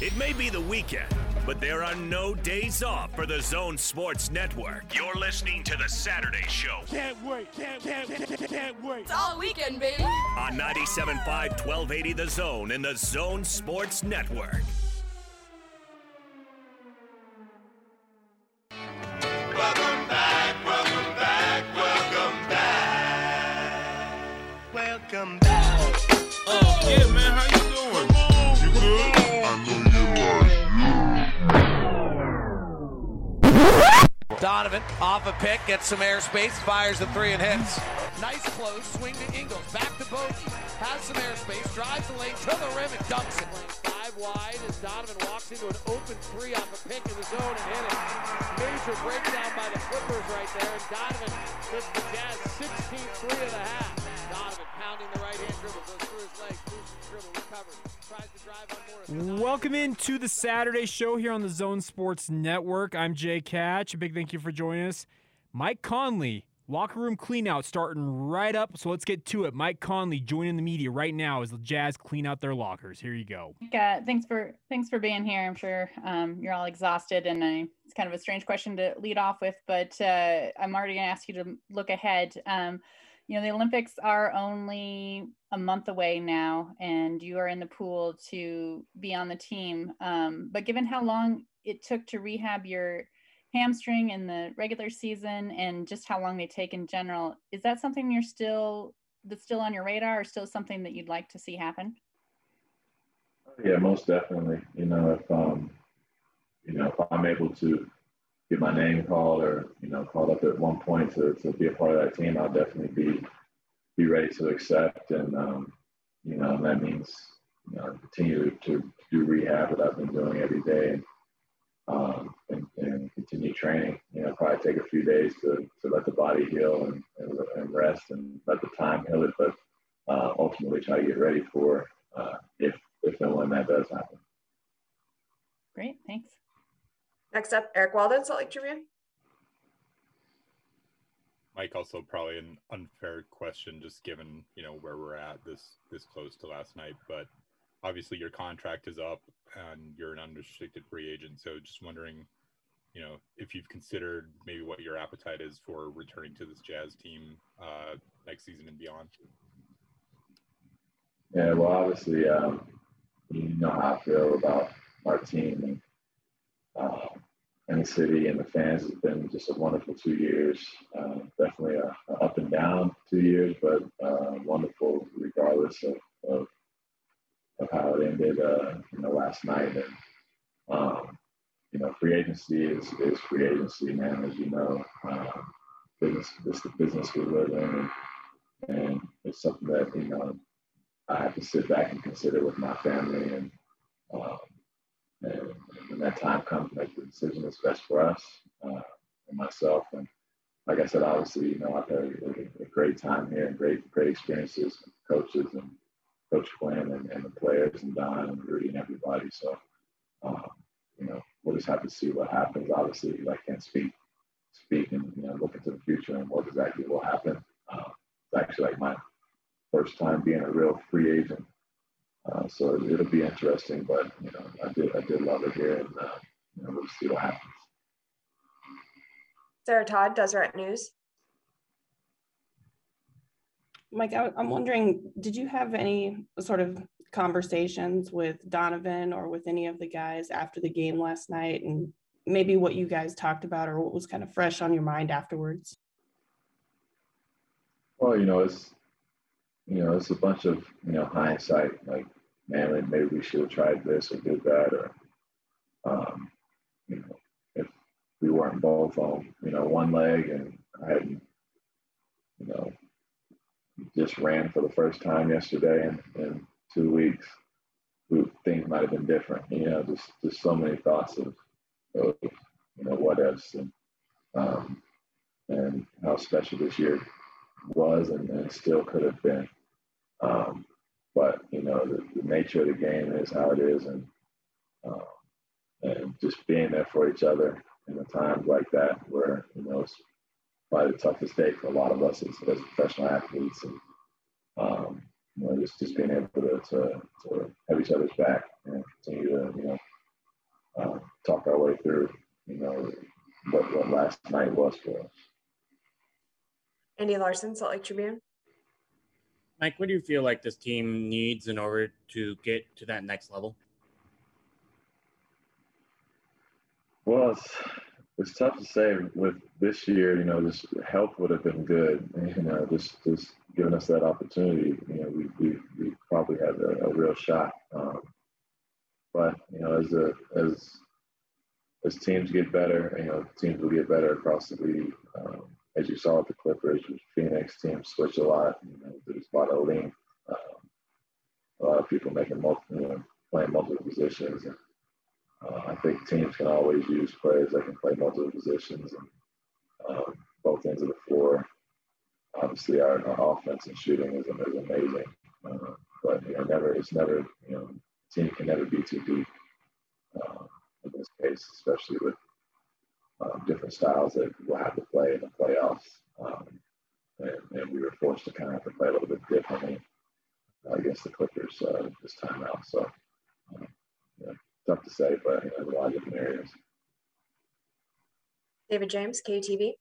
It may be the weekend, but there are no days off for the Zone Sports Network. You're listening to the Saturday Show Can't wait, can't, can't, can't, can't wait. It's all weekend, baby. on 97.5 1280 The Zone and the Zone Sports Network. Donovan off a pick, gets some airspace, fires the three and hits. Nice close, swing to Ingles, back to Bogey, has some airspace, drives the lane to the rim and dunks it. Five wide as Donovan walks into an open three off a pick in the zone and hit it. Major breakdown by the Clippers right there, and Donovan hits the Jazz 16 three and a half. Donovan pounding the right hand dribble, goes through his legs, Welcome into the Saturday show here on the Zone Sports Network. I'm Jay Catch. A big thank you for joining us. Mike Conley, locker room cleanout starting right up. So let's get to it. Mike Conley joining the media right now as the Jazz clean out their lockers. Here you go. Uh, thanks for thanks for being here. I'm sure um, you're all exhausted, and I, it's kind of a strange question to lead off with, but uh, I'm already going to ask you to look ahead. Um, you know, the Olympics are only a month away now, and you are in the pool to be on the team. Um, but given how long it took to rehab your hamstring in the regular season, and just how long they take in general, is that something you're still that's still on your radar, or still something that you'd like to see happen? Yeah, most definitely. You know, if um, you know, if I'm able to get my name called or you know called up at one point to, to be a part of that team, I'll definitely be be ready to accept. And um, you know, and that means you know continue to do rehab that I've been doing every day, and um, and, and continue training. You know, probably take a few days to, to let the body heal and, and, and rest and let the time heal it, but uh, ultimately try to get ready for uh, if if and when that does happen. Great, thanks. Next up, Eric Walden, Salt Lake Tribune. Mike, also probably an unfair question, just given you know where we're at this this close to last night. But obviously, your contract is up, and you're an unrestricted free agent. So, just wondering, you know, if you've considered maybe what your appetite is for returning to this Jazz team uh, next season and beyond. Yeah, well, obviously, um, you know how I feel about our team and uh, and the city and the fans. It's been just a wonderful two years. Uh, definitely a, a up and down two years, but uh, wonderful regardless of, of of how it ended. Uh, you know, last night and um, you know, free agency is is free agency, man. As you know, um, business this the business we live in, and, and it's something that you know I have to sit back and consider with my family and. Um, when that time comes, make the decision that's best for us uh, and myself. And like I said, obviously, you know, I've had a, a great time here and great, great experiences, with coaches and Coach Quin and, and the players and Don and Rudy and everybody. So, um, you know, we'll just have to see what happens. Obviously, I can't speak, speak and you know, look into the future and what exactly will happen. Uh, it's actually like my first time being a real free agent uh, so it'll be interesting, but you know, I did I did love it here, and uh, you know, we'll see what happens. Sarah Todd, Deseret News. Mike, I- I'm wondering, did you have any sort of conversations with Donovan or with any of the guys after the game last night, and maybe what you guys talked about or what was kind of fresh on your mind afterwards? Well, you know, it's you know, it's a bunch of you know hindsight. Like, man, maybe we should have tried this or did that, or um, you know, if we weren't both on you know one leg and I hadn't you know just ran for the first time yesterday in, in two weeks, we, things might have been different. You know, just just so many thoughts of, of you know what ifs and um, and how special this year was and, and still could have been. Um, but you know, the, the, nature of the game is how it is, and um, and just being there for each other in a times like that, where you know it's probably the toughest day for a lot of us as, as professional athletes, and um, you know, just just being able to, to, to have each other's back and continue to, you know, uh, talk our way through, you know, what, what last night was for us. Andy Larsen, Salt Lake Tribune. Mike, what do you feel like this team needs in order to get to that next level? Well, it's, it's tough to say with this year, you know, just health would have been good, you know, just, just giving us that opportunity, you know, we, we, we probably had a, a real shot. Um, but, you know, as a, as, as teams get better, you know, teams will get better across the league. Um, as you saw with the Clippers, Phoenix teams switch a lot. You know, there's a lot of length. Um, a lot of people making multiple, you know, playing multiple positions. And, uh, I think teams can always use players that can play multiple positions and um, both ends of the floor. Obviously, our, our offense and shooting is, is amazing, uh, but you know, never it's never you know, team can never be too deep. Uh, in this case, especially with um, different styles that we'll have to play in the playoffs. Um, and, and, we were forced to kind of have to play a little bit differently uh, against the Clippers uh, this time out. So, um, yeah, tough to say, but you know, a lot of different areas. David James, KTV.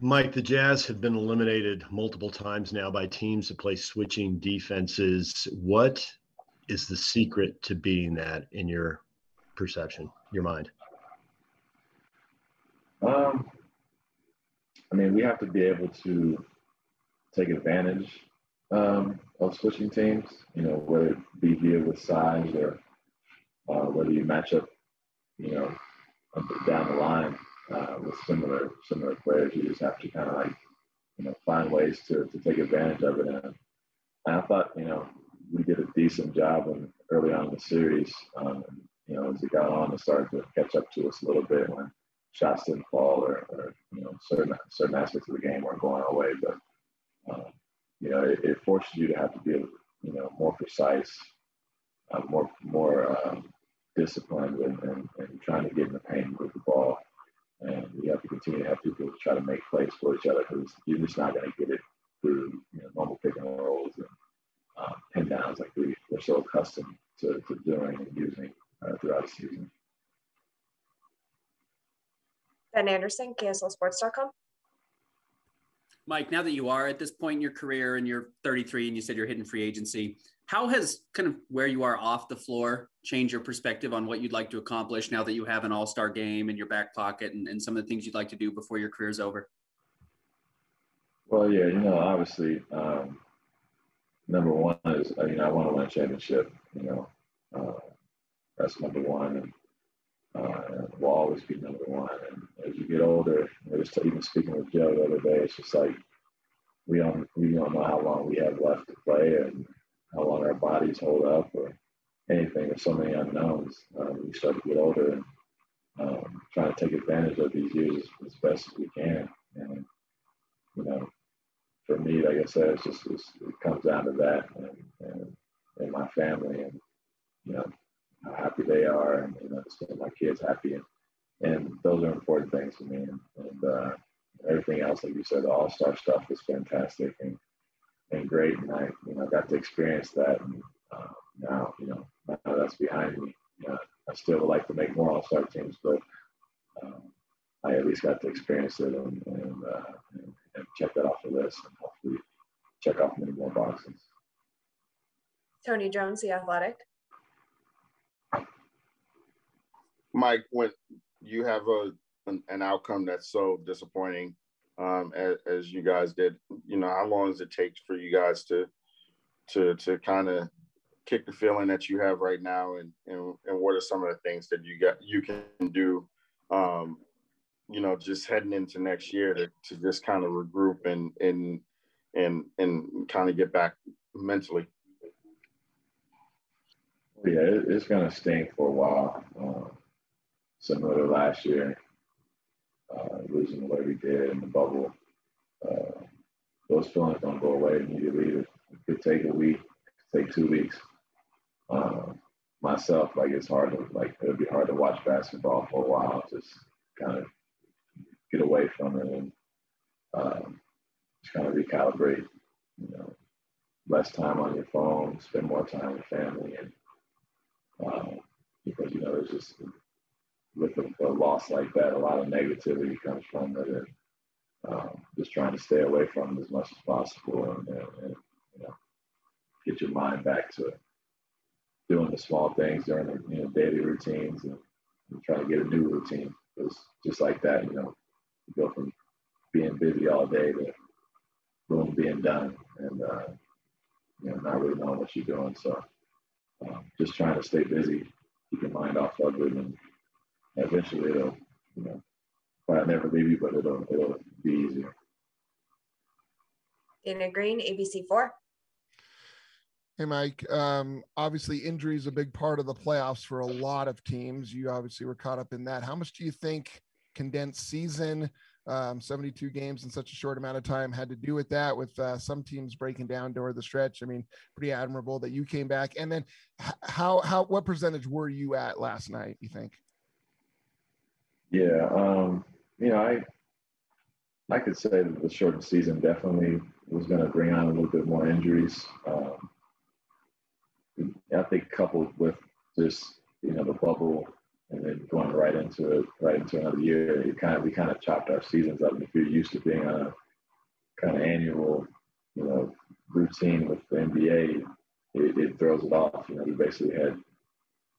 Mike, the Jazz have been eliminated multiple times now by teams that play switching defenses. What is the secret to beating that in your perception, your mind? Um, I mean, we have to be able to take advantage um, of switching teams. You know, whether it be via with size or uh, whether you match up, you know, down the line uh, with similar similar players. You just have to kind of like, you know, find ways to to take advantage of it. And, and I thought, you know, we did a decent job in, early on in the series. Um, you know, as it got on, it started to catch up to us a little bit when shots didn't fall or, or you know, certain certain aspects of the game weren't going our way. But uh, you know, it, it, forces you to have to be, you know, more precise, uh, more more um, disciplined, and, and, and, trying to get in the paint with the ball. And you have to continue to have people try to make plays for each other because you're just not going to get it through you know, normal pick and rolls and um, pin downs like we, we're so accustomed to, to doing and using uh, throughout the season. Ben Anderson, KSLSports.com. Mike, now that you are at this point in your career and you're 33 and you said you're hitting free agency, how has kind of where you are off the floor changed your perspective on what you'd like to accomplish now that you have an all star game in your back pocket and, and some of the things you'd like to do before your career is over? Well, yeah, you know, obviously, um, number one is, you know, I want to win a championship, you know, uh, that's number one. And uh, will always be number one. And as you get older, I was even speaking with Joe the other day, it's just like we don't we don't know how long we have left to play and how long our bodies hold up or anything. There's so many unknowns. Um, we start to get older and um, trying to take advantage of these years as, as, best as we can. And you know, for me, like I said, it's just it's, it comes down to that and, and, and my family and you know how happy they are and you know just my kids happy. And and those are important things to me. And, and uh, everything else like you said the all-star stuff was fantastic and and great. And I you know got to experience that. And uh, now you know now that's behind me. You know, I still would like to make more all-star teams but um, I at least got to experience it and, and, uh, and, and check that off the list and hopefully check off many more boxes. Tony Jones, The Athletic. Mike, when you have a an, an outcome that's so disappointing, um, as, as, you guys did, you know, how long does it take for you guys to to to kind of kick the feeling that you have right now, and and and what are some of the things that you got you can do, um, you know, just heading into next year to to just kind of regroup and and and and kind of get back mentally. Yeah, it's gonna stink for a while. Um, similar to last year, uh, losing the way we did in the bubble. Uh, those feelings don't go away immediately. It could take a week, take two weeks. Uh, myself, like it's hard to like it'll be hard to watch basketball for a while, just kind of get away from it and um, just kind of recalibrate you know, less time on your phone, spend more time with family, and um, because you know there's just with a, a, loss like that, a lot of negativity comes from it, and um, just trying to stay away from it as much as possible, and, and, and you know, get your mind back to. Doing the small things during the you know daily routines and, and trying to get a new routine. Because just like that, you know, you go from being busy all day to boom being done, and uh, you know not really knowing what you're doing. So um, just trying to stay busy, keep your mind off of it, and eventually it'll, you know, probably never leave you, but it'll it'll be easier. Dana Green, ABC four. Hey, Mike. Um, obviously, injury is a big part of the playoffs for a lot of teams. You obviously were caught up in that. How much do you think condensed season, um, 72 games in such a short amount of time, had to do with that? With uh, some teams breaking down during the stretch. I mean, pretty admirable that you came back. And then, how how what percentage were you at last night? You think? Yeah, um, you know, I I could say that the shortened season definitely was going to bring on a little bit more injuries. Um, I think coupled with just you know the bubble and then going right into it, right into another year, it kind of we kind of chopped our seasons up. And if you're used to being on a kind of annual, you know, routine with the NBA, it, it throws it off. You know, we basically had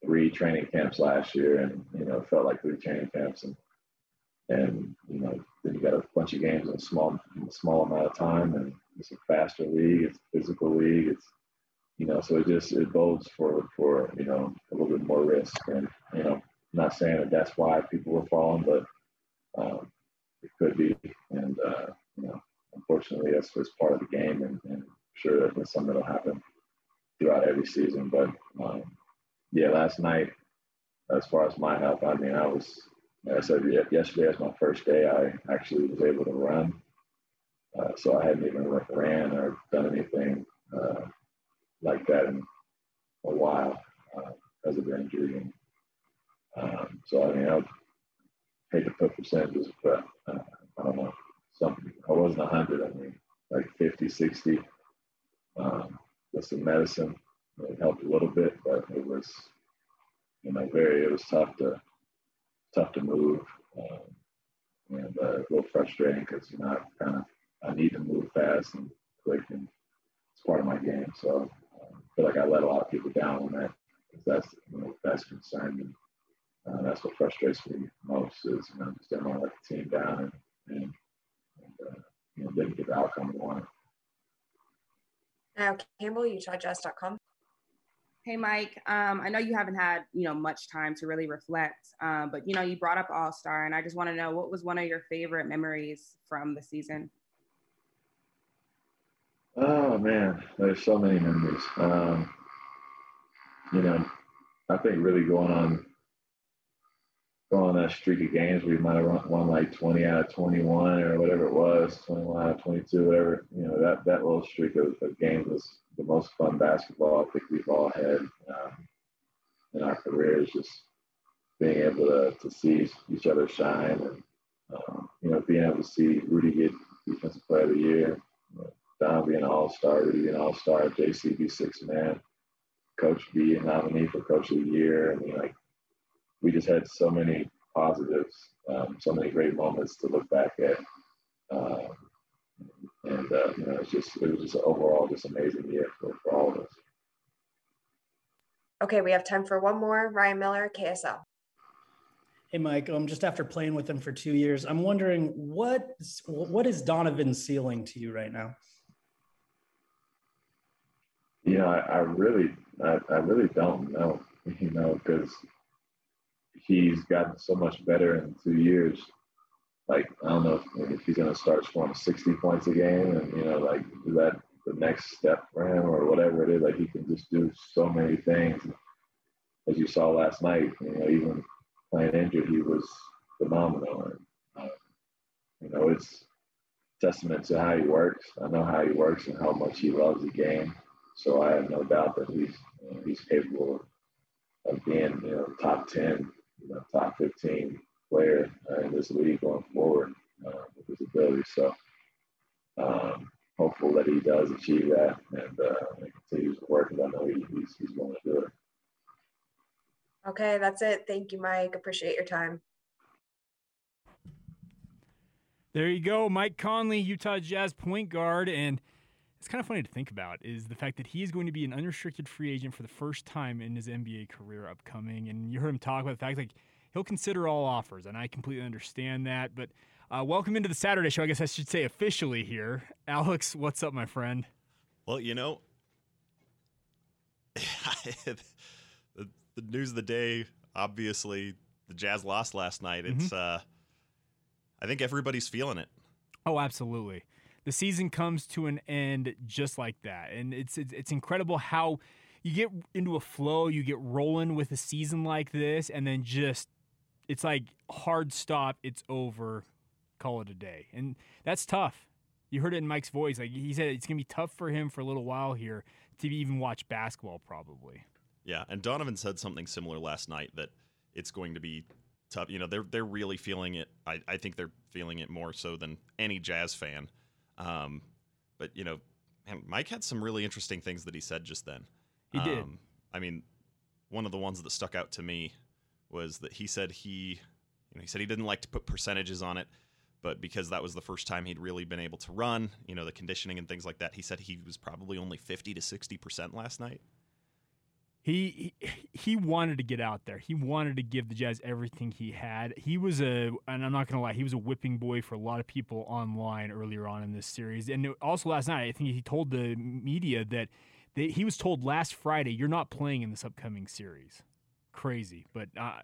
three training camps last year, and you know, felt like three training camps, and and you know, then you got a bunch of games in a small in a small amount of time, and it's a faster league, it's a physical league, it's you know, so it just it bodes for for you know a little bit more risk, and you know, not saying that that's why people were falling, but um, it could be, and uh, you know, unfortunately, that's just part of the game, and, and I'm sure that's something that'll happen throughout every season, but. Um, yeah, last night, as far as my health, I mean, I was, like I said, yesterday was my first day. I actually was able to run. Uh, so I hadn't even ran or done anything uh, like that in a while uh, because of the injury. And, um, so, I mean, I hate to put percentages, but uh, I don't know. Something, I wasn't 100, I mean, like 50, 60 um, with some medicine it helped a little bit, but it was, you know, very, it was tough to, tough to move. Um, and uh, a little frustrating because, you know, I kind of, I need to move fast and quick and it's part of my game. So um, I feel like I let a lot of people down on that because that's, you know, that's concern. And uh, that's what frustrates me most is, you know, just didn't want to let the team down and, and, and uh, you know, didn't get the outcome we wanted. Naira, Campbell, UtahJazz.com. Hey, Mike. Um, I know you haven't had you know much time to really reflect, um, but you know you brought up All Star, and I just want to know what was one of your favorite memories from the season. Oh man, there's so many memories. Um, you know, I think really going on going on that streak of games we might have won like 20 out of 21 or whatever it was, 21 out of 22, whatever. You know, that that little streak of, of games was the most fun basketball I think we've all had um, in our careers. Just being able to, to see each other shine and um, you know being able to see Rudy get defensive player of the year, you know, Don being an all star, Rudy being an all star, JC be six man, Coach B a nominee for Coach of the Year. I mean, like we just had so many positives, um, so many great moments to look back at. Um, and uh, you know, it's just it was just overall just amazing year for, for all of us. Okay, we have time for one more. Ryan Miller, KSL. Hey, Mike. Um, just after playing with him for two years, I'm wondering what what is Donovan's ceiling to you right now? You know, I, I really, I, I really don't know. You know, because he's gotten so much better in two years like I don't know if, if he's gonna start scoring 60 points a game, and you know, like is that the next step for him or whatever it is? Like he can just do so many things. As you saw last night, you know, even playing injured, he was phenomenal. And, uh, you know, it's testament to how he works. I know how he works and how much he loves the game. So I have no doubt that he's you know, he's capable of being you know top 10, you know, top 15 player uh, in this league going forward uh, with his ability. So, um, hopeful that he does achieve that and uh, continues to work. And I know he, he's, he's going to do it. Okay, that's it. Thank you, Mike. Appreciate your time. There you go, Mike Conley, Utah Jazz point guard, and it's kind of funny to think about is the fact that he is going to be an unrestricted free agent for the first time in his NBA career upcoming. And you heard him talk about the fact like he'll consider all offers, and I completely understand that. But uh, welcome into the Saturday show. I guess I should say officially here, Alex. What's up, my friend? Well, you know, the, the news of the day, obviously, the Jazz lost last night. It's, Mm-hmm. uh, I think everybody's feeling it. Oh, absolutely. The season comes to an end just like that, and it's it's, it's incredible how you get into a flow, you get rolling with a season like this, and then just it's like hard stop, it's over, call it a day, and that's tough. You heard it in Mike's voice. Like he said, it's gonna be tough for him for a little while here to even watch basketball, probably. Yeah, and Donovan said something similar last night that it's going to be tough. You know, they're they're really feeling it. I, I think they're feeling it more so than any Jazz fan. Um, but you know, man, Mike had some really interesting things that he said just then. He did. Um, I mean, one of the ones that stuck out to me was that he said he, you know, he said he didn't like to put percentages on it, but because that was the first time he'd really been able to run, you know, the conditioning and things like that, he said he was probably only fifty to sixty percent last night. He, he wanted to get out there. He wanted to give the Jazz everything he had. He was a, and I'm not gonna lie, he was a whipping boy for a lot of people online earlier on in this series. And also last night, I think he told the media that they, he was told last Friday, "You're not playing in this upcoming series." Crazy, but uh,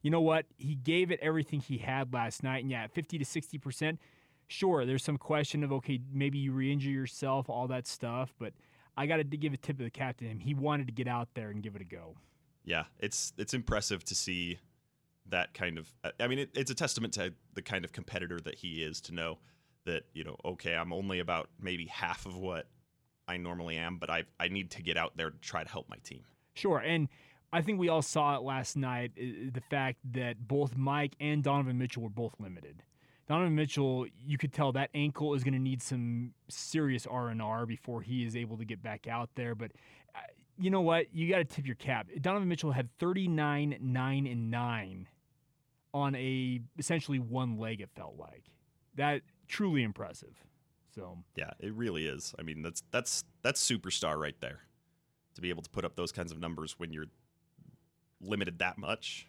you know what? He gave it everything he had last night, and yeah, 50 to 60 percent. Sure, there's some question of okay, maybe you re-injure yourself, all that stuff, but I got to give a tip of the cap to him. He wanted to get out there and give it a go. Yeah, it's it's impressive to see that kind of. I mean, it, it's a testament to the kind of competitor that he is to know that you know, okay, I'm only about maybe half of what I normally am, but I I need to get out there to try to help my team. Sure, and I think we all saw it last night. The fact that both Mike and Donovan Mitchell were both limited. Donovan Mitchell, you could tell that ankle is going to need some serious R and R before he is able to get back out there. But uh, you know what? You got to tip your cap. Donovan Mitchell had 39, 9, and 9 on a essentially one leg, it felt like. That truly impressive. So Yeah, it really is. I mean, that's that's that's superstar right there. To be able to put up those kinds of numbers when you're limited that much.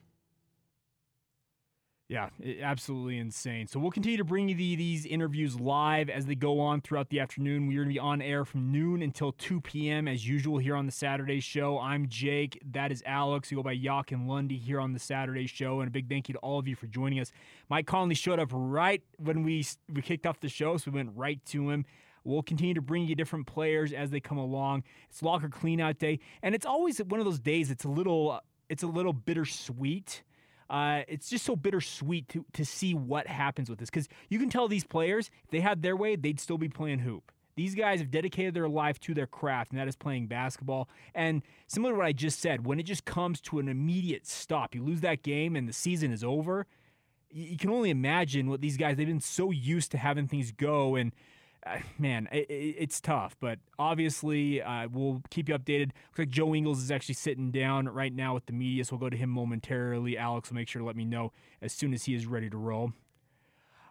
Yeah, absolutely insane. So we'll continue to bring you the, these interviews live as they go on throughout the afternoon. We're going to be on air from noon until 2 p.m. as usual here on the Saturday show. I'm Jake. That is Alex. You go by Yawk and Lundy here on the Saturday show. And a big thank you to all of you for joining us. Mike Conley showed up right when we we kicked off the show, so we went right to him. We'll continue to bring you different players as they come along. It's locker cleanout day, and it's always one of those days. It's a little, it's a little bittersweet. Uh, it's just so bittersweet to to see what happens with this because you can tell these players if they had their way, they'd still be playing hoop. These guys have dedicated their life to their craft, and that is playing basketball. And similar to what I just said, when it just comes to an immediate stop, you lose that game and the season is over. You, you can only imagine what these guys. They've been so used to having things go, and uh, man, it, it, it's tough. But obviously, uh, we'll keep you updated. Looks like Joe Ingles is actually sitting down right now with the media, so we'll go to him momentarily. Alex will make sure to let me know as soon as he is ready to roll.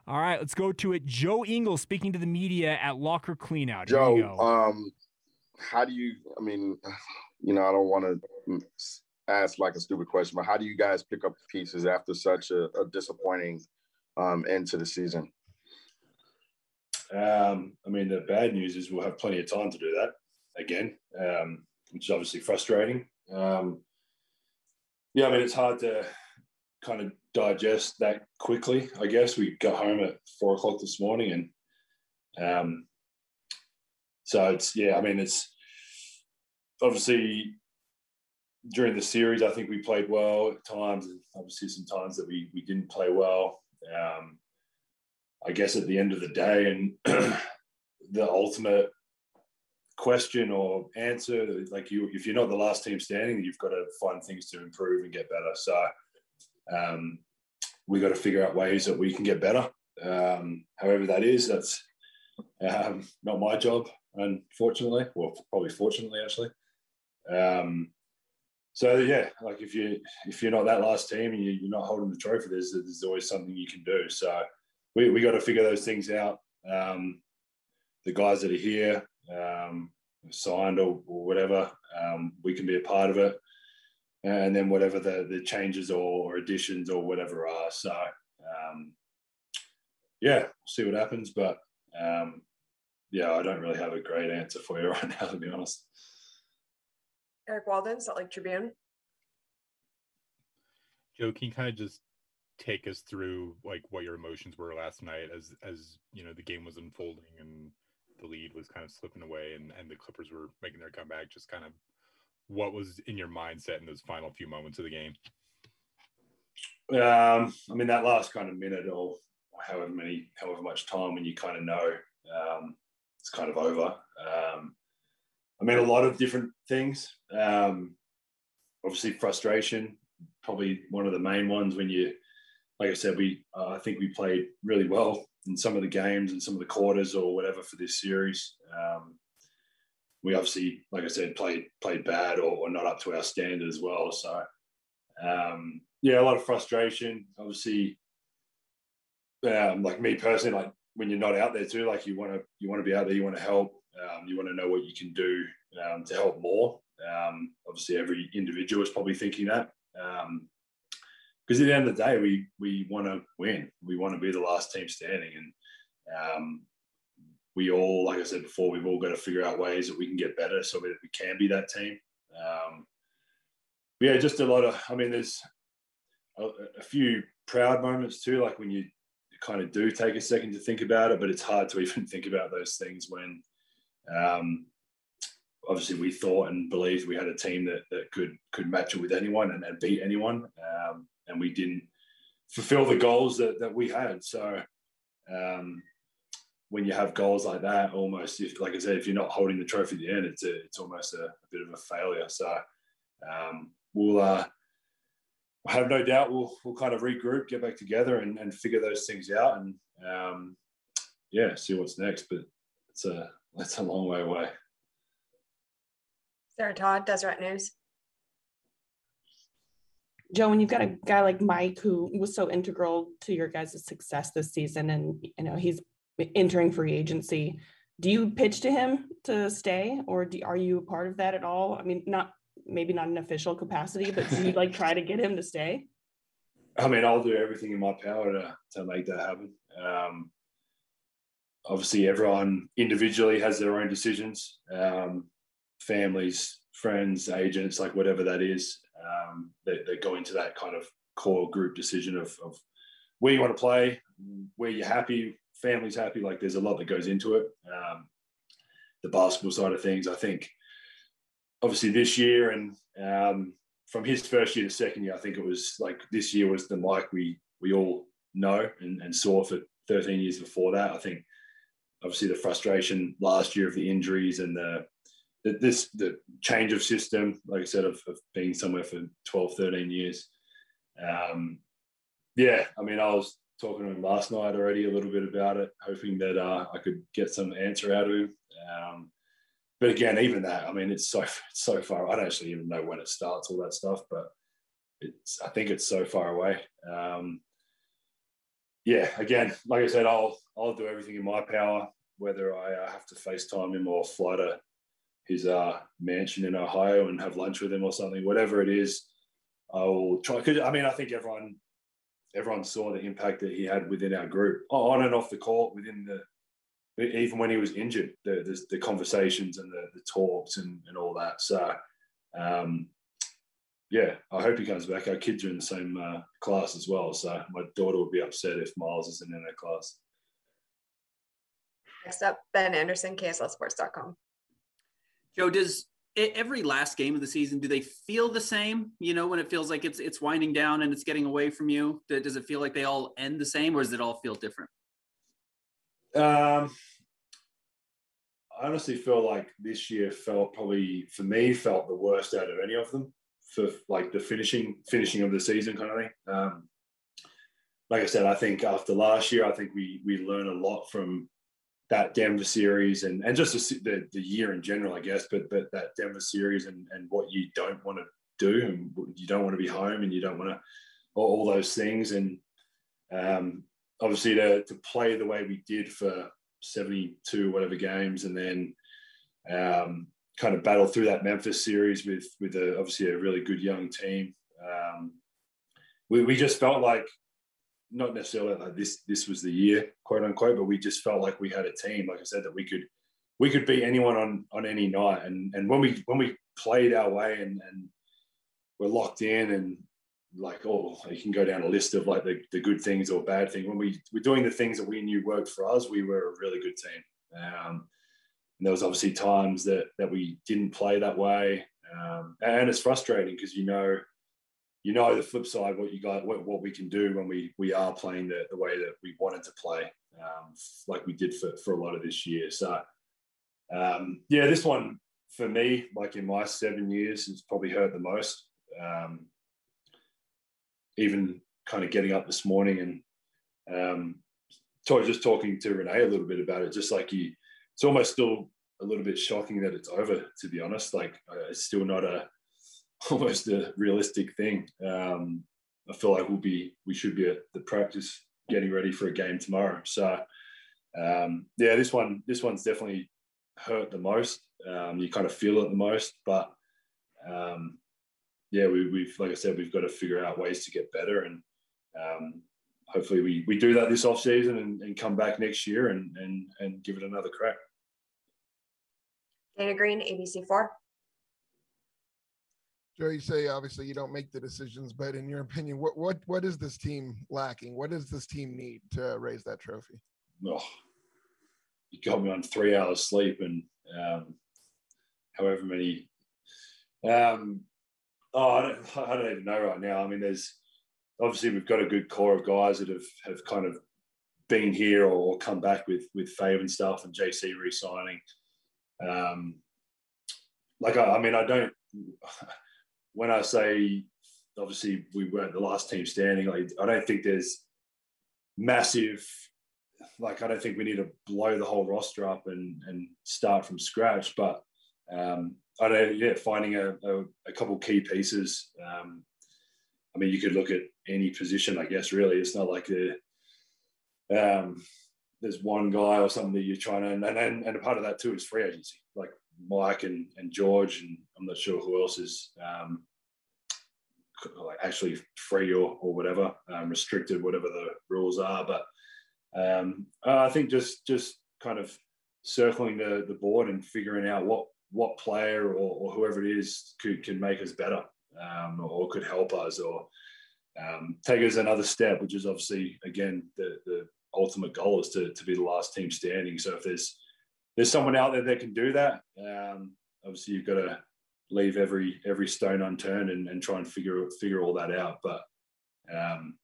All right, let's go to it. Joe Ingles speaking to the media at Locker Cleanout. Joe, um, how do you? I mean, you know, I don't want to ask like a stupid question, but how do you guys pick up the pieces after such a, a disappointing um, end to the season? Um, I mean, the bad news is we'll have plenty of time to do that again, um, which is obviously frustrating. Um, yeah, I mean, it's hard to kind of digest that quickly. I guess we got home at four o'clock this morning, and um, so it's yeah. I mean, it's obviously during the series. I think we played well at times, and obviously some times that we we didn't play well. Um, I guess at the end of the day, and the ultimate question or answer, like you, if you're not the last team standing, you've got to find things to improve and get better. So um, we got to figure out ways that we can get better. Um, however that is, that's Um, not my job, unfortunately. Well, probably fortunately, actually. Um, so yeah, like if you if you're not that last team and you, are not holding the trophy, there's there's always something you can do. So we we got to figure those things out. Um, the guys that are here, um, signed or, or whatever, um, we can be a part of it. And then whatever the, the changes or, or additions or whatever are. So, um, yeah, we'll see what happens. But um, yeah, I don't really have a great answer for you right now, to be honest. Eric Walden, Salt Lake Tribune. Joe, can you kind of just take us through like what your emotions were last night as as you know the game was unfolding and the lead was kind of slipping away and, and the Clippers were making their comeback, just kind of what was in your mindset in those final few moments of the game? Um, I mean, that last kind of minute or however many, however much time when you kind of know um, it's kind of over. Um, I mean, a lot of different things. Um, obviously, frustration, probably one of the main ones when you, like I said, we, uh, I think we played really well in some of the games and some of the quarters or whatever for this series. Um, we obviously, like I said, played played bad or, or not up to our standard as well. So um, yeah, a lot of frustration. Obviously, um, like me personally, like when you're not out there too, like you want to you want to be out there, you want to help, um, you want to know what you can do um, to help more. Um, obviously, every individual is probably thinking that because at the end of the day, we we want to win. We want to be the last team standing, and um, we all, like I said before, we've all got to figure out ways that we can get better so that we can be that team. Um, yeah, just a lot of. I mean, there's a, a, few proud moments too, like when you kind of do take a second to think about it, but it's hard to even think about those things when. Um, obviously, we thought and believed we had a team that, that could could match it with anyone and, and beat anyone. Um, and we didn't fulfill the goals that, that we had. So um, when you have goals like that, almost if, like I said, if you're not holding the trophy at the end, it's a, it's almost a, a bit of a failure. So um, we'll uh, have no doubt we'll we'll kind of regroup, get back together, and, and figure those things out, and um, yeah, see what's next. But it's a that's a long way away. Sarah Todd, Deseret News. Joe, when you've got a guy like Mike who was so integral to your guys' success this season, and you know he's entering free agency, do you pitch to him to stay, or do, are you a part of that at all? I mean, not maybe not an official capacity, but do you like try to get him to stay? I mean, I'll do everything in my power to to make that happen. Um, obviously, everyone individually has their own decisions. Um, families, friends, agents, like whatever that is um, that, that, go into that kind of core group decision of, of where you want to play, where you're happy, family's happy. Like there's a lot that goes into it. Um, the basketball side of things, I think, obviously this year and um, from his first year to second year, I think it was like this year was the Mike we we all know and, and saw for 13 years before that. I think obviously the frustration last year of the injuries and the this the change of system, like I said, of, of being somewhere for 12, 13 years. Um, yeah, I mean, I was talking to him last night already a little bit about it, hoping that uh, I could get some answer out of him. Um, but again, even that, I mean, it's so so far. I don't actually even know when it starts, all that stuff, but it's I think it's so far away. Um, yeah, again, like I said, I'll I'll do everything in my power, whether I uh, have to FaceTime him or fly to his uh, mansion in Ohio and have lunch with him or something, whatever it is. I will try. Cause I mean, I think everyone everyone saw the impact that he had within our group, on and off the court, within the even when he was injured, the the, the conversations and the, the talks and, and all that. So, um, yeah, I hope he comes back. Our kids are in the same uh, class as well, so my daughter would be upset if Miles isn't in her class. Next up, Ben Anderson, KSLSports.com. Joe, does every last game of the season do they feel the same? You know, when it feels like it's it's winding down and it's getting away from you, does it feel like they all end the same, or does it all feel different? Um, I honestly feel like this year felt probably for me felt the worst out of any of them for like the finishing finishing of the season kind of thing. Um, like I said, I think after last year, I think we we learn a lot from that Denver series and and just the, the, the year in general, I guess. But but that Denver series and and what you don't want to do and you don't want to be home and you don't want to all, all those things and um, obviously to to play the way we did for 72 whatever games and then um, kind of battle through that Memphis series with with a, obviously a really good young team. Um, we, we just felt like not necessarily like this this was the year, quote unquote, but we just felt like we had a team, like I said, that we could we could beat anyone on on any night. And and when we when we played our way and and we're locked in and like oh you can go down a list of like the, the good things or bad things. When we were doing the things that we knew worked for us, we were a really good team. Um, and there was obviously times that that we didn't play that way, um, and it's frustrating because you know you know the flip side what you got what, what we can do when we we are playing the, the way that we wanted to play um, like we did for, for a lot of this year. So um, yeah this one for me like in my seven years has probably hurt the most. Um, even kind of getting up this morning and um, just talking to Renae a little bit about it just like you it's almost still a little bit shocking that it's over to be honest. Like uh, it's still not a almost a realistic thing. Um, I feel like we'll be we should be at the practice getting ready for a game tomorrow. So um, yeah, this one this one's definitely hurt the most. Um, you kind of feel it the most, but um, yeah, we, we've like I said, we've got to figure out ways to get better, and um, hopefully we we do that this off season and, and come back next year and and and give it another crack. Dana Green, ABC four. Joe, you say obviously you don't make the decisions, but in your opinion, what what what is this team lacking? What does this team need to raise that trophy? Oh, you got me on three hours sleep and um, however many. Um, oh, I don't, I don't even know right now. I mean, there's obviously we've got a good core of guys that have have kind of been here or come back with with Fave and stuff, and JC re-signing. Um, like I, I mean, I don't when I say obviously we weren't the last team standing, like I don't think there's massive like I don't think we need to blow the whole roster up and and start from scratch. But um, I don't yeah, finding a, a, a couple key pieces. Um, I mean, you could look at any position, I guess. Really, it's not like a, um, there's one guy or something that you're trying to, and and, and a part of that too is free agency. Like Mike and, and George, and I'm not sure who else is um, actually free or, or whatever, um, restricted, whatever the rules are. But um, I think just just kind of circling the, the board and figuring out what what player or, or whoever it is could, can make us better um, or could help us or um, take us another step, which is obviously again the, the ultimate goal is to, to be the last team standing. So if there's there's someone out there that can do that. Um, obviously, you've got to leave every every stone unturned and, and try and figure figure all that out. But um,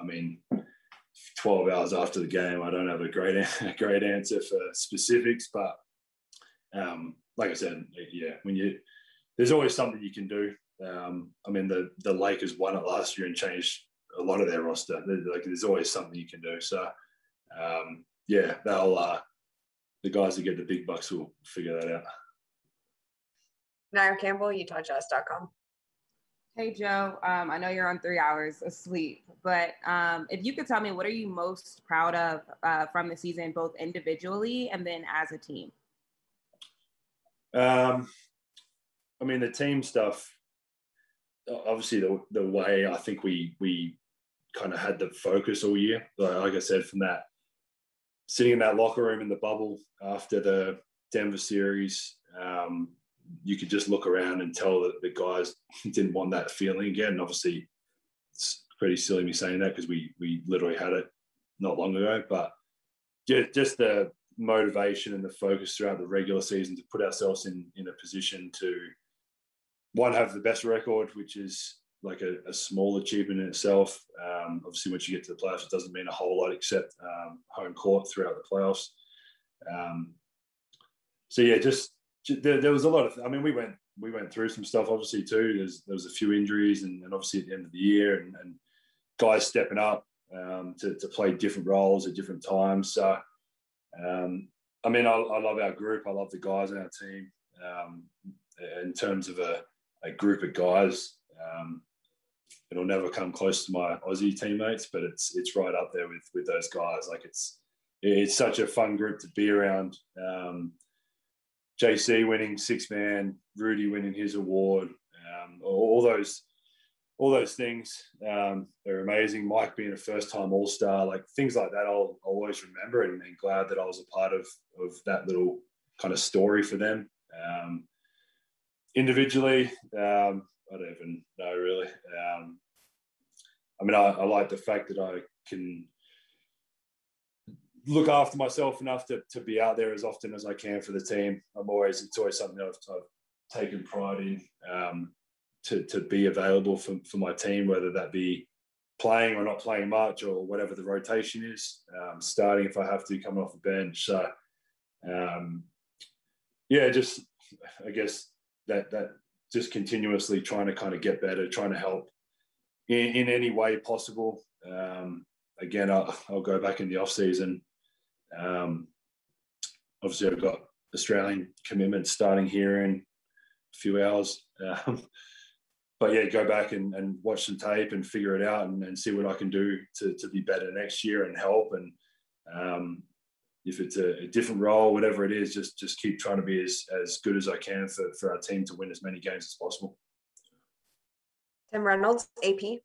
I mean, 12 hours after the game, I don't have a great a great answer for specifics. But um, like I said, yeah, when you there's always something you can do. Um, I mean, the the Lakers won it last year and changed a lot of their roster. Like, there's always something you can do. So um, yeah, they'll. Uh, the guys that get the big bucks will figure that out. Naira Campbell, UtahJazz.com. Hey Joe, um, I know you're on three hours of sleep, but um, if you could tell me what are you most proud of uh, from the season, both individually and then as a team? Um, I mean, the team stuff. Obviously, the the way I think we we kind of had the focus all year. Like, like I said, from that sitting in that locker room in the bubble after the Denver series, um, you could just look around and tell that the guys didn't want that feeling again. obviously, it's pretty silly me saying that because we we literally had it not long ago. But just, just the motivation and the focus throughout the regular season to put ourselves in in a position to one have the best record, which is like a, a, small achievement in itself. Um, obviously, once you get to the playoffs, it doesn't mean a whole lot except um, home court throughout the playoffs. Um, so yeah, just, just there, there, was a lot of. I mean, we went we went through some stuff obviously too. There's there was a few injuries, and, and obviously at the end of the year, and, and guys stepping up um, to, to play different roles at different times. So um, I mean, I, I love our group. I love the guys in our team. Um, in terms of a, a group of guys, um, it'll never come close to my Aussie teammates, but it's it's right up there with with those guys. Like it's it's such a fun group to be around. Um, JC winning six man, Rudy winning his award, um, all those all those things um, are amazing. Mike being a first time All Star, like things like that, I'll, I'll always remember and, and, glad that I was a part of of that little kind of story for them. Um, individually, um, I don't even know really. Um, I mean, I, I, like the fact that I can look after myself enough to, to be out there as often as I can for the team. I'm always, it's always something I've, I've taken pride in um, to, to be available for, for my team, whether that be playing or not playing much or whatever the rotation is, um, starting if I have to, coming off the bench. So, um, yeah, just, I guess that, that just continuously trying to kind of get better, trying to help in, in any way possible. Um, again, I'll, I'll, go back in the off season. Um, obviously, I've got Australian commitments starting here in a few hours. Um, but yeah, go back and, and watch some tape and figure it out and, and see what I can do to, to be better next year and help. And um, if it's a, a, different role, whatever it is, just just keep trying to be as, as good as I can for, for our team to win as many games as possible. Tim Reynolds, AP.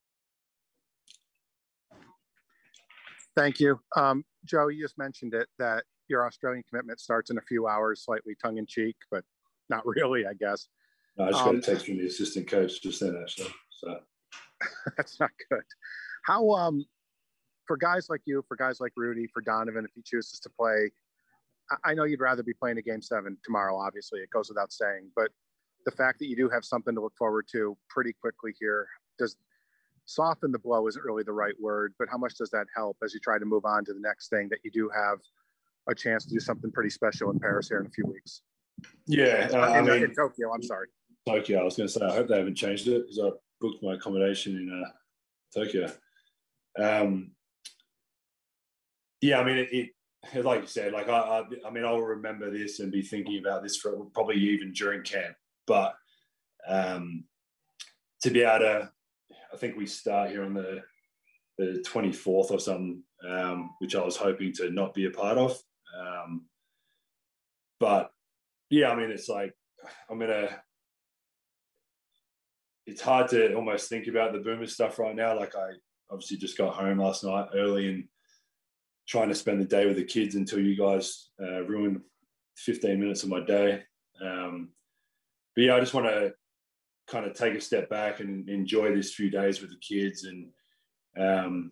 Thank you. Um, Joe, you just mentioned it that your Australian commitment starts in a few hours, slightly tongue in cheek, but not really, I guess. No, I just um, got a text from the assistant coach just then, actually. So that's not good. How, um, for guys like you, for guys like Rudy, for Donovan, if he chooses to play, I know you'd rather be playing a game seven tomorrow, obviously, it goes without saying, but the fact that you do have something to look forward to pretty quickly here does soften the blow isn't really the right word, but how much does that help as you try to move on to the next thing that you do have a chance to do something pretty special in Paris here in a few weeks? Yeah, uh, I mean, in Tokyo. I'm sorry. Tokyo. I was going to say I hope they haven't changed it because I booked my accommodation in uh, Tokyo. Um, yeah, I mean, it, it, like you said, like I, I, I mean, I'll remember this and be thinking about this for probably even during camp. But um, to be able to, I think we start here on the the 24th or something, um, which I was hoping to not be a part of. Um, but yeah, I mean, it's like I'm gonna. It's hard to almost think about the boomer stuff right now. Like I obviously just got home last night early and trying to spend the day with the kids until you guys uh, ruined 15 minutes of my day. Um, but yeah, I just want to kind of take a step back and enjoy these few days with the kids. And um,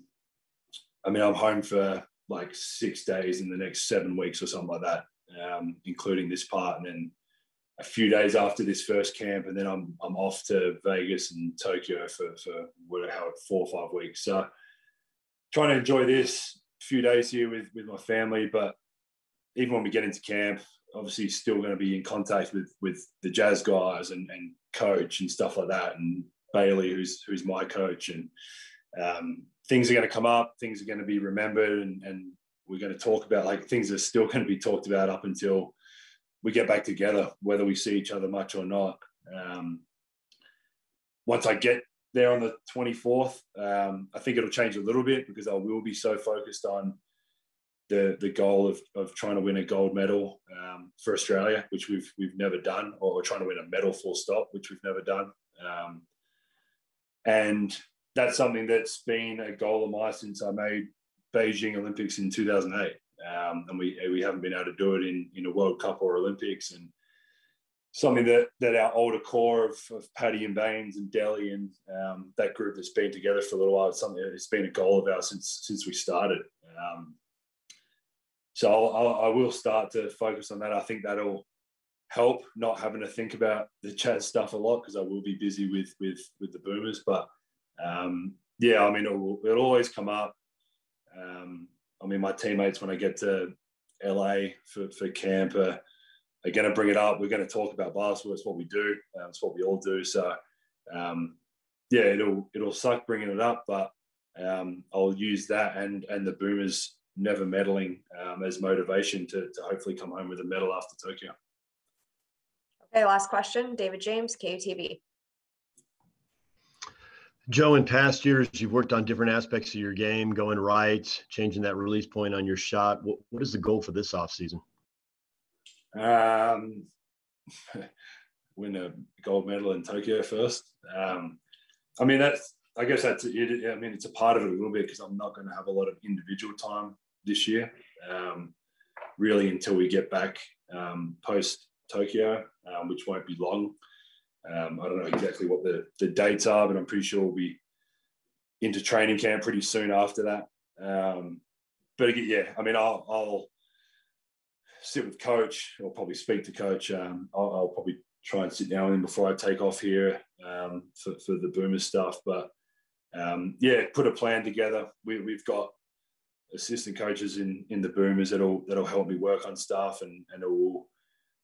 I mean, I'm home for like six days in the next seven weeks or something like that, um, including this part. And then a few days after this first camp, and then I'm I'm off to Vegas and Tokyo for for whatever four or five weeks. So trying to enjoy this few days here with with my family, but even when we get into camp, obviously still going to be in contact with with the jazz guys and, and coach and stuff like that and bailey who's who's my coach and um, things are going to come up things are going to be remembered and, and we're going to talk about like things are still going to be talked about up until we get back together whether we see each other much or not. Um, once i get there on the 24th um, i think it'll change a little bit because i will be so focused on the the goal of, of trying to win a gold medal um, for Australia, which we've we've never done, or trying to win a medal full stop, which we've never done. Um, and that's something that's been a goal of mine since I made Beijing Olympics in 2008, um, and we we haven't been able to do it in in a World Cup or Olympics, and something that that our older core of, of Patty and Baynes and Delly and um, that group that's been together for a little while. It's something that's been a goal of ours since since we started. Um, so I'll, I'll, I will start to focus on that. I think that'll help not having to think about the chat stuff a lot because I will be busy with with with the boomers. But um, yeah, I mean it'll, it'll always come up. Um, I mean my teammates when I get to LA for for camp are, are going to bring it up. We're going to talk about basketball. It's what we do. Um, it's what we all do. So um, yeah, it'll it'll suck bringing it up, but um, I'll use that and and the boomers never medaling um, as motivation to, to hopefully come home with a medal after Tokyo. Okay, last question. David James, KUTV. Joe, in past years, you've worked on different aspects of your game, going right, changing that release point on your shot. What, what is the goal for this offseason? Um, win a gold medal in Tokyo first. Um, I mean, that's, I guess that's, it, I mean, it's a part of it a little bit because I'm not going to have a lot of individual time this year, um, really until we get back um, post Tokyo, um, which won't be long. Um, I don't know exactly what the, the dates are, but I'm pretty sure we'll be into training camp pretty soon after that. Um, but again, yeah, I mean, I'll, I'll sit with coach or probably speak to coach. Um, I'll, I'll, probably try and sit down with him before I take off here um, for, for the Boomers stuff. But um, yeah, put a plan together. We, we've got assistant coaches in in the Boomers that'll that'll help me work on stuff, and and it will.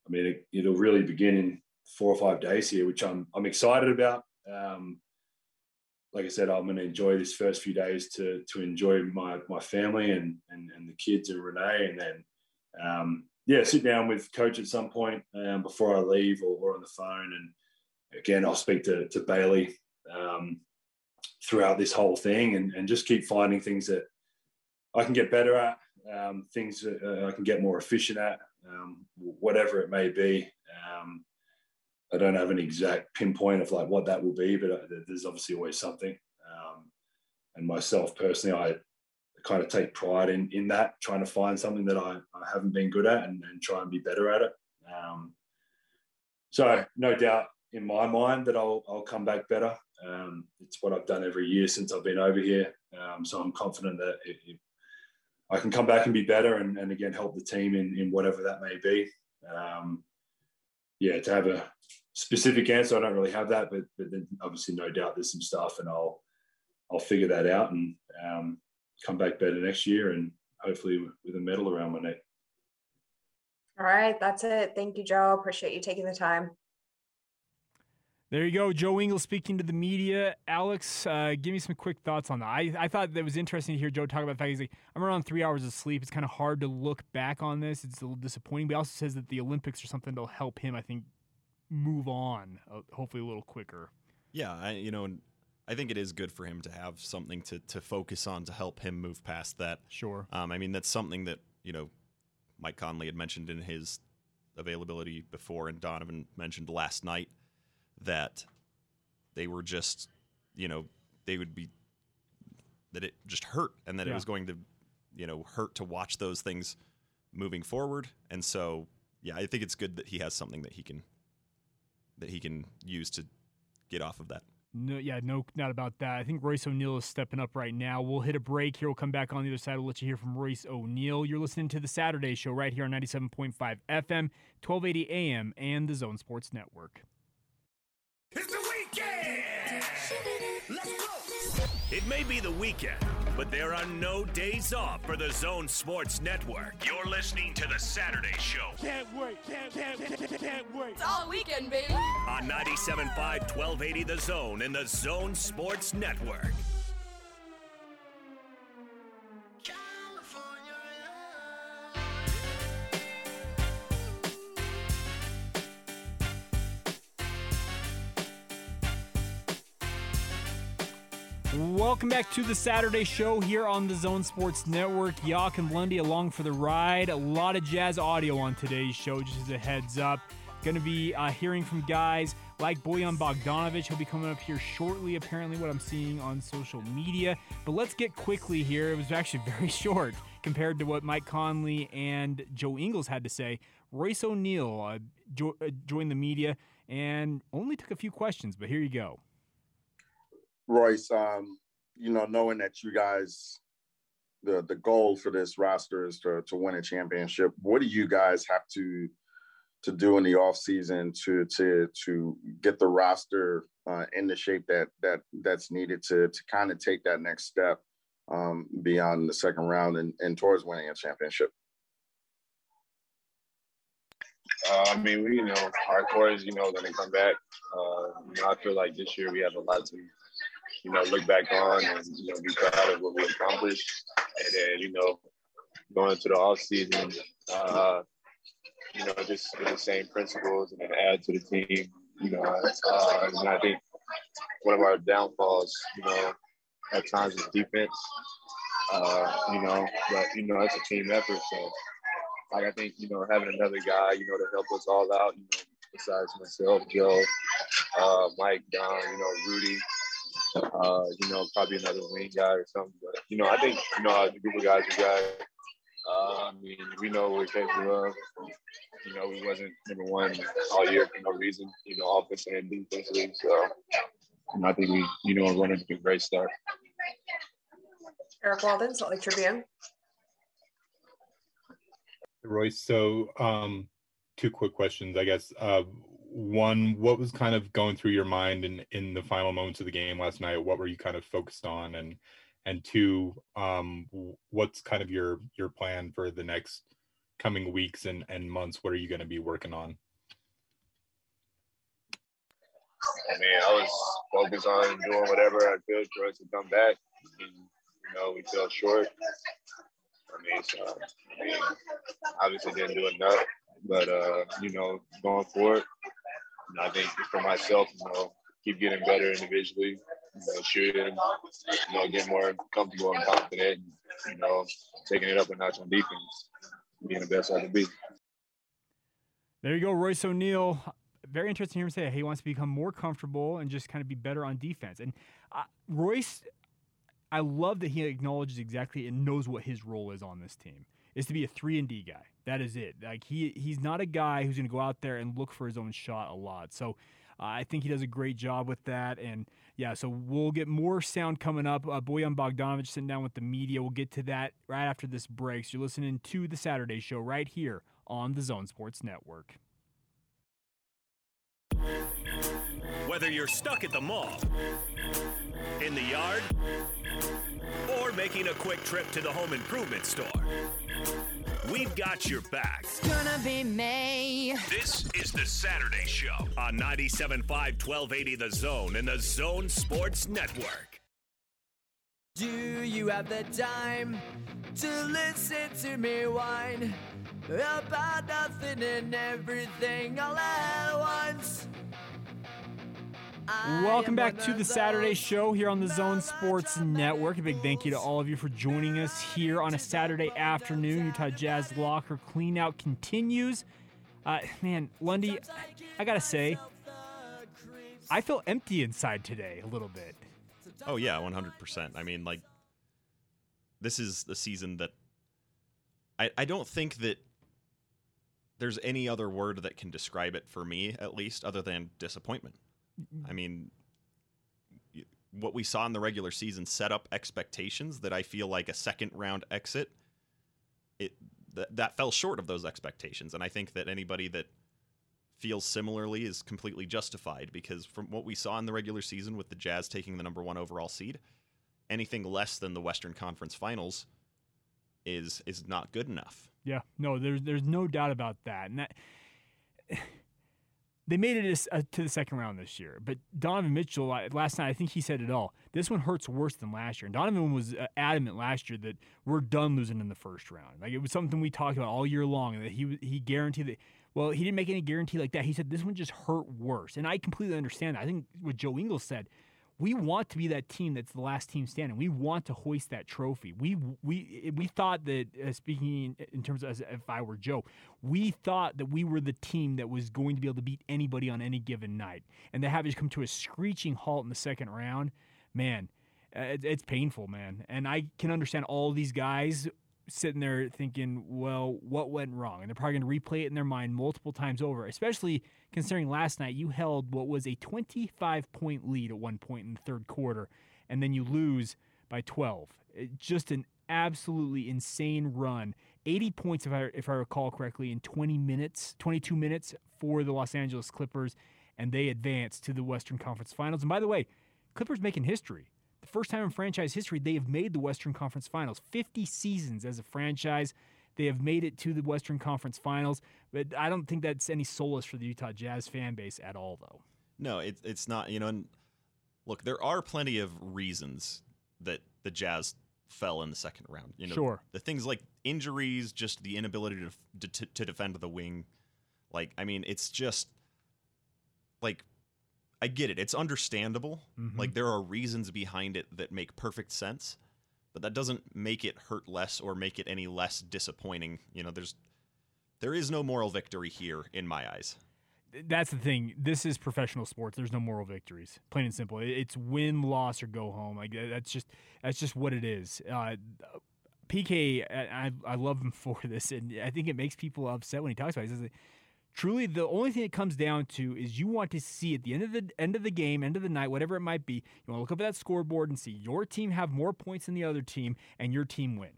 I mean, it, it'll really begin in four or five days here, which I'm I'm excited about. Um, like I said, I'm going to enjoy this first few days to to enjoy my my family and and, and the kids and Renae, and then um, yeah, sit down with coach at some point um, before I leave or, or, on the phone, and again I'll speak to to Bailey um, throughout this whole thing, and and just keep finding things that I can get better at, um, things that uh, I can get more efficient at, um, whatever it may be. Um, I don't have an exact pinpoint of like what that will be, but uh, there's obviously always something. Um, and myself personally, I kind of take pride in in that, trying to find something that I, I haven't been good at and, and, try and be better at it. Um, so no doubt in my mind that I'll I'll come back better. Um, it's what I've done every year since I've been over here. Um, so I'm confident that if, if I can come back and be better and, and again help the team in, in whatever that may be. Um, yeah, to have a specific answer, I don't really have that, but, but then obviously no doubt there's some stuff and I'll I'll figure that out and um, come back better next year and hopefully with a medal around my neck. All right, that's it. Thank you, Joe. Appreciate you taking the time. There you go, Joe Ingles speaking to the media. Alex, uh, give me some quick thoughts on that. I, I thought that was interesting to hear Joe talk about the fact he's like, I'm around three hours of sleep. It's kind of hard to look back on this. It's a little disappointing, but he also says that the Olympics are something that'll help him, I think, move on, uh, hopefully a little quicker. Yeah, I, you know, I think it is good for him to have something to, to focus on to help him move past that. Sure. Um, I mean, that's something that, you know, Mike Conley had mentioned in his availability before, and Donovan mentioned last night that they were just, you know, they would be, that it just hurt and that yeah. it was going to, you know, hurt to watch those things moving forward. And so, yeah, I think it's good that he has something that he can, that he can use to get off of that. No, yeah, no, not about that. I think Royce O'Neale is stepping up right now. We'll hit a break here. We'll come back on the other side. We'll let you hear from Royce O'Neale. You're listening to the Saturday Show right here on 97.5 FM, 1280 AM, and the Zone Sports Network. It's the weekend! Let's go! It may be the weekend, but there are no days off for the Zone Sports Network. You're listening to the Saturday Show. Can't wait, can't, can't, can't, can't wait. It's all weekend, baby. On 97.5, 1280 The Zone and the Zone Sports Network. Welcome back to the Saturday show here on the Zone Sports Network. Yawk and Lundy along for the ride. A lot of jazz audio on today's show, just as a heads up. Going to be uh, hearing from guys like Bojan Bogdanovic. He'll be coming up here shortly, apparently, what I'm seeing on social media. But let's get quickly here. It was actually very short compared to what Mike Conley and Joe Ingles had to say. Royce O'Neale uh, jo- uh, joined the media and only took a few questions, but here you go. Royce, um, you know, knowing that you guys, the the goal for this roster is to to win a championship. What do you guys have to to do in the off season to to to get the roster uh, in the shape that that that's needed to to kind of take that next step um, beyond the second round and, and towards winning a championship? Uh, I mean, we you know our core is you know going to come back. Uh, you know, I feel like this year we have a lot to you know, look back on and, you know, be proud of what we accomplished. And then, you know, going into the off season, uh, you know, just the same principles and then add to the team. You know, uh, and I think one of our downfalls, you know, at times is defense. Uh, you know, but you know, it's a team effort. So, like, I think you know, having another guy, you know, to help us all out, you know, besides myself, Joe, uh, Mike, Don, you know, Rudy, uh, you know, probably another wing guy or something. But you know, I think you know the group of guys we got. Uh, I mean, we know what we're capable of. You know, we wasn't number one all year for no reason. You know, offensively and defensively. So, and I think we, you know, are running a great start. Eric Walden, Salt Lake Tribune. Royce, so um, two quick questions, I guess. Uh, one, what was kind of going through your mind in in the final moments of the game last night? What were you kind of focused on? And and two, um, what's kind of your your plan for the next coming weeks and and months? What are you going to be working on? I mean, I was focused on doing whatever I could for us to come back. You know, we fell short. I mean, so I mean, obviously didn't do enough, but uh, you know, going forward, you know, I think for myself, you know, keep getting better individually, you know, shooting, you know, get more comfortable and confident, you know, taking it up a notch on defense, being the best I can be. There you go, Royce O'Neale. Very interesting to hear him say he wants to become more comfortable and just kind of be better on defense. And uh, Royce, I love that he acknowledges exactly and knows what his role is on this team is to be a three and D guy. That is it. Like he he's not a guy who's going to go out there and look for his own shot a lot. So uh, I think he does a great job with that. And yeah, so we'll get more sound coming up. Uh, Bojan Bogdanovic sitting down with the media. We'll get to that right after this break. So you're listening to the Saturday Show right here on the Zone Sports Network. Whether you're stuck at the mall, in the yard, or making a quick trip to the home improvement store, we've got your back. It's gonna be me. This is the Saturday Show on 97.5 1280 The Zone and the Zone Sports Network. Do you have the time to listen to me whine about nothing and everything all at once? Welcome back to the Saturday Show here on the Zone Sports Network. A big thank you to all of you for joining us here on a Saturday afternoon. Utah Jazz locker cleanout continues. Uh, man, Lundy, I gotta say, I feel empty inside today a little bit. Oh yeah, one hundred percent. I mean, like, this is the season that I I don't think that there's any other word that can describe it for me, at least, other than disappointment. Mm-hmm. I mean, what we saw in the regular season set up expectations that I feel like a second round exit it th- that fell short of those expectations, and I think that anybody that feels similarly is completely justified because from what we saw in the regular season with the Jazz taking the number one overall seed, anything less than the Western Conference Finals is is not good enough. Yeah, no, there's there's no doubt about that, and that they made it to the second round this year. But Donovan Mitchell last night, I think he said it all. This one hurts worse than last year. And Donovan was uh, adamant last year that we're done losing in the first round. Like it was something we talked about all year long. and That he he guaranteed that. Well, he didn't make any guarantee like that. He said this one just hurt worse, and I completely understand that. I think what Joe Ingles said we want to be that team that's the last team standing. We want to hoist that trophy. We we we thought that uh, speaking in terms of as if I were Joe, we thought that we were the team that was going to be able to beat anybody on any given night, and to have it come to a screeching halt in the second round, man, uh, it's painful, man. And I can understand all these guys sitting there thinking, well, what went wrong? And they're probably going to replay it in their mind multiple times over, especially considering last night you held what was a 25 point lead at one point in the third quarter, and then you lose by 12. It- just an absolutely insane run. 80 points, if I, if I recall correctly, in 20 minutes, 22 minutes for the Los Angeles Clippers, and they advance to the Western Conference Finals. And by the way, Clippers making history. The first time in franchise history they have made the Western Conference Finals. 50 seasons as a franchise. They have made it to the Western Conference Finals, but I don't think that's any solace for the Utah Jazz fan base at all, though. No, it's it's not. You know, and look, there are plenty of reasons that the Jazz fell in the second round. You know, Sure. the things like injuries, just the inability to to, to defend the wing. Like, I mean, it's just like I get it. It's understandable. Mhm. Like there are reasons behind it that make perfect sense, but that doesn't make it hurt less or make it any less disappointing. You know, there's there is no moral victory here in my eyes. That's the thing. This is professional sports. There's no moral victories. Plain and simple. It's win, loss, or go home. Like that's just that's just what it is. Uh, PK, I, I love him for this, and I think it makes people upset when he talks about it. He says truly the only thing it comes down to is you want to see at the end of the end of the game, end of the night, whatever it might be, you want to look up at that scoreboard and see your team have more points than the other team and your team win.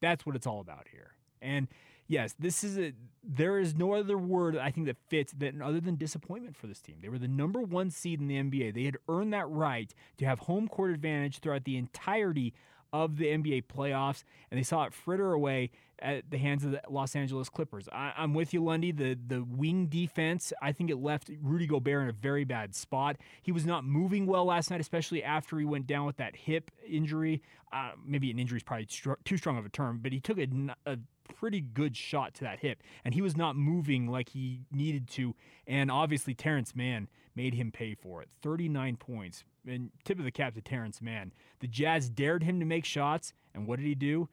That's what it's all about here. And yes, this is a there is no other word I think that fits that other than disappointment for this team. They were the number one seed in the NBA. They had earned that right to have home court advantage throughout the entirety of the NBA playoffs, and they saw it fritter away at the hands of the Los Angeles Clippers. I, I'm with you, Lundy. The the wing defense, I think it left Rudy Gobert in a very bad spot. He was not moving well last night, especially after he went down with that hip injury. Uh, maybe an injury is probably too strong of a term, but he took a, a pretty good shot to that hip, and he was not moving like he needed to. And obviously, Terance Mann made him pay for it. 39 points. And tip of the cap to Terance Mann. The Jazz dared him to make shots, and what did he do?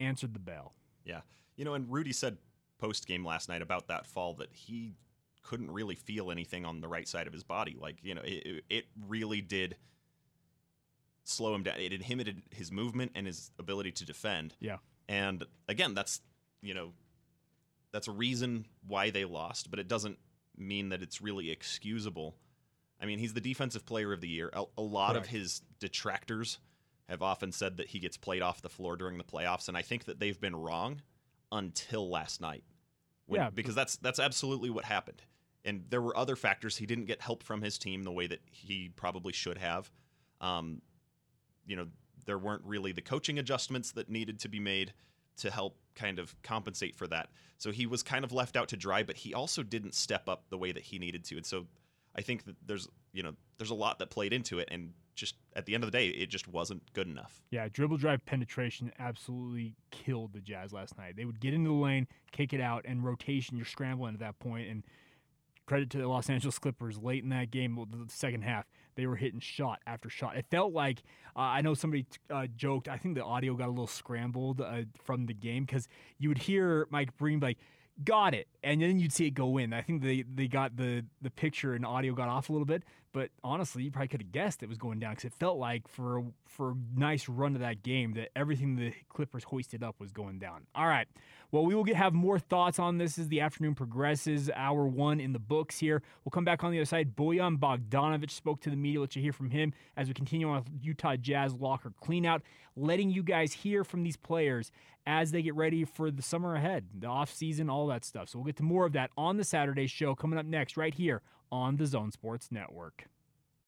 Answered the bell. Yeah. You know, and Rudy said post game last night about that fall that he couldn't really feel anything on the right side of his body. Like, you know, it, it really did slow him down. It inhibited his movement and his ability to defend. Yeah. And again, that's, you know, that's a reason why they lost, but it doesn't mean that it's really excusable. I mean, he's the defensive player of the year. A, a lot Correct. of his detractors have often said that he gets played off the floor during the playoffs, and I think that they've been wrong until last night. When- Yeah. because that's that's absolutely what happened. And there were other factors. He didn't get help from his team the way that he probably should have. Um, you know, there weren't really the coaching adjustments that needed to be made to help kind of compensate for that. So he was kind of left out to dry, but he also didn't step up the way that he needed to. And so I think that there's, you know, there's a lot that played into it and just at the end of the day, it just wasn't good enough. Yeah, dribble drive penetration absolutely killed the Jazz last night. They would get into the lane, kick it out, and rotation, you're scrambling at that. And credit to the Los Angeles Clippers late in that game, the second half, they were hitting shot after shot. It felt like uh, I know somebody uh, joked. I think the audio got a little scrambled uh, from the game because you would hear Mike Breen like, "Got it," and then you'd see it go in. I think they they got the the picture and audio got off a little bit, but honestly, you probably could have guessed it was going down because it felt like for a, for a nice run of that game that everything the Clippers hoisted up was going down. All right. Well, we will get, have more thoughts on this as the afternoon progresses. Hour one in the books here. We'll come back on the other side. Bojan Bogdanovic spoke to the media. Let you hear from him as we continue on with Utah Jazz locker cleanout, letting you guys hear from these players as they get ready for the summer ahead, the off season, all that stuff. So we'll get to more of that on the Saturday show coming up next, right here on the Zone Sports Network.